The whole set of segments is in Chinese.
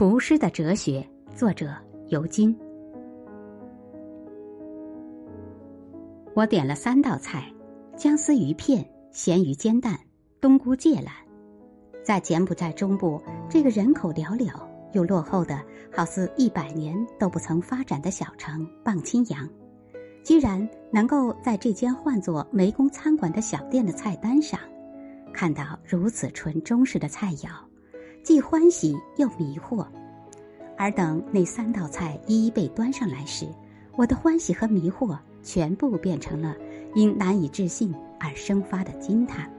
厨师的哲学，作者尤金。我点了三道菜：姜丝鱼片、咸鱼煎蛋、冬菇芥兰。在柬埔寨中部这个人口寥寥又落后的好似一百年都不曾发展的小城棒清扬，居然能够在这间唤作湄公餐馆的小店的菜单上，看到如此纯中式的菜肴。既欢喜又迷惑，而等那三道菜一一被端上来时，我的欢喜和迷惑全部变成了因难以置信而生发的惊叹。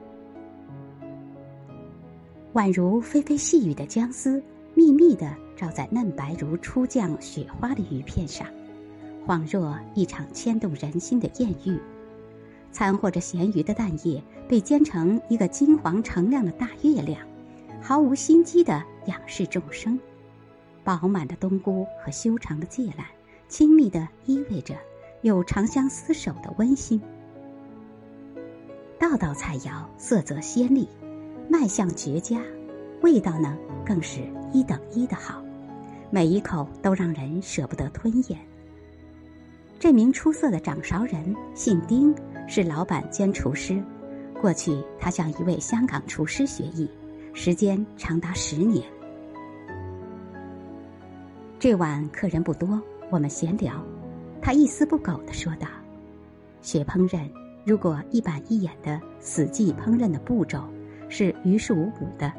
宛如霏霏细雨的姜丝，密密的罩在嫩白如初降雪花的鱼片上，恍若一场牵动人心的艳遇。掺和着咸鱼的蛋液，被煎成一个金黄澄亮的大月亮。毫无心机的仰视众生，饱满的冬菇和修长的芥兰，亲密的依偎着，有长相厮守的温馨。道道菜肴色泽鲜丽，卖相绝佳，味道呢更是一等一的好，每一口都让人舍不得吞咽。这名出色的掌勺人姓丁，是老板兼厨师。过去他向一位香港厨师学艺。时间长达十年。这晚客人不多，我们闲聊，他一丝不苟的说道：“学烹饪，如果一板一眼的死记烹饪的步骤是于事无补的，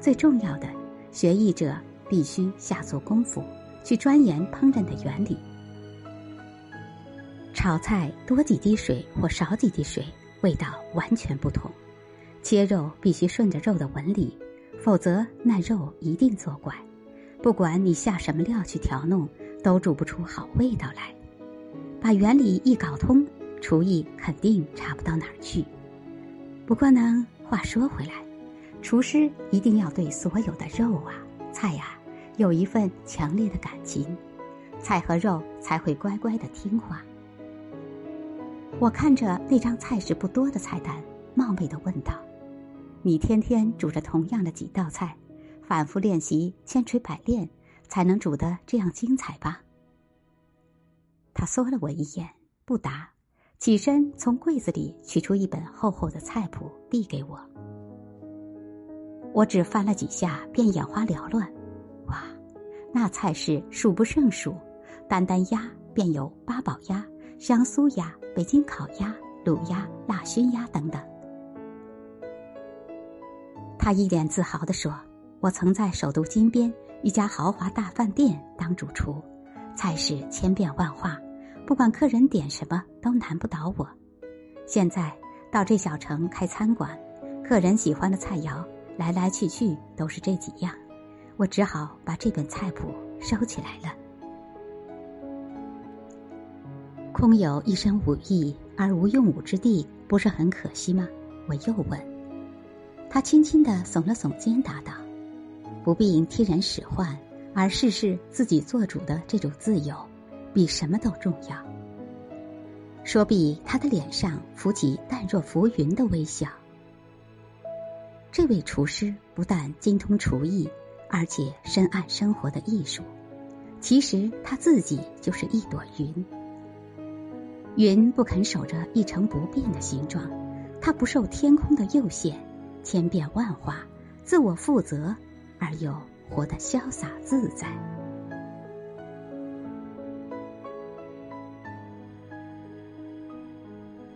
最重要的，学艺者必须下足功夫去钻研烹饪的原理。炒菜多几滴水或少几滴水，味道完全不同。”切肉必须顺着肉的纹理，否则那肉一定作怪。不管你下什么料去调弄，都煮不出好味道来。把原理一搞通，厨艺肯定差不到哪儿去。不过呢，话说回来，厨师一定要对所有的肉啊、菜呀有一份强烈的感情，菜和肉才会乖乖的听话。我看着那张菜式不多的菜单，冒昧的问道。你天天煮着同样的几道菜，反复练习，千锤百炼，才能煮得这样精彩吧？他缩了我一眼，不答，起身从柜子里取出一本厚厚的菜谱，递给我。我只翻了几下，便眼花缭乱。哇，那菜式数不胜数，单单鸭便有八宝鸭、香酥鸭、北京烤鸭、卤鸭、辣熏鸭等等。他一脸自豪地说：“我曾在首都金边一家豪华大饭店当主厨，菜式千变万化，不管客人点什么都难不倒我。现在到这小城开餐馆，客人喜欢的菜肴来来去去都是这几样，我只好把这本菜谱收起来了。空有一身武艺而无用武之地，不是很可惜吗？”我又问。他轻轻的耸了耸肩，答道：“不必因替人使唤，而事事自己做主的这种自由，比什么都重要。”说毕，他的脸上浮起淡若浮云的微笑。这位厨师不但精通厨艺，而且深谙生活的艺术。其实他自己就是一朵云。云不肯守着一成不变的形状，它不受天空的诱限。千变万化，自我负责，而又活得潇洒自在。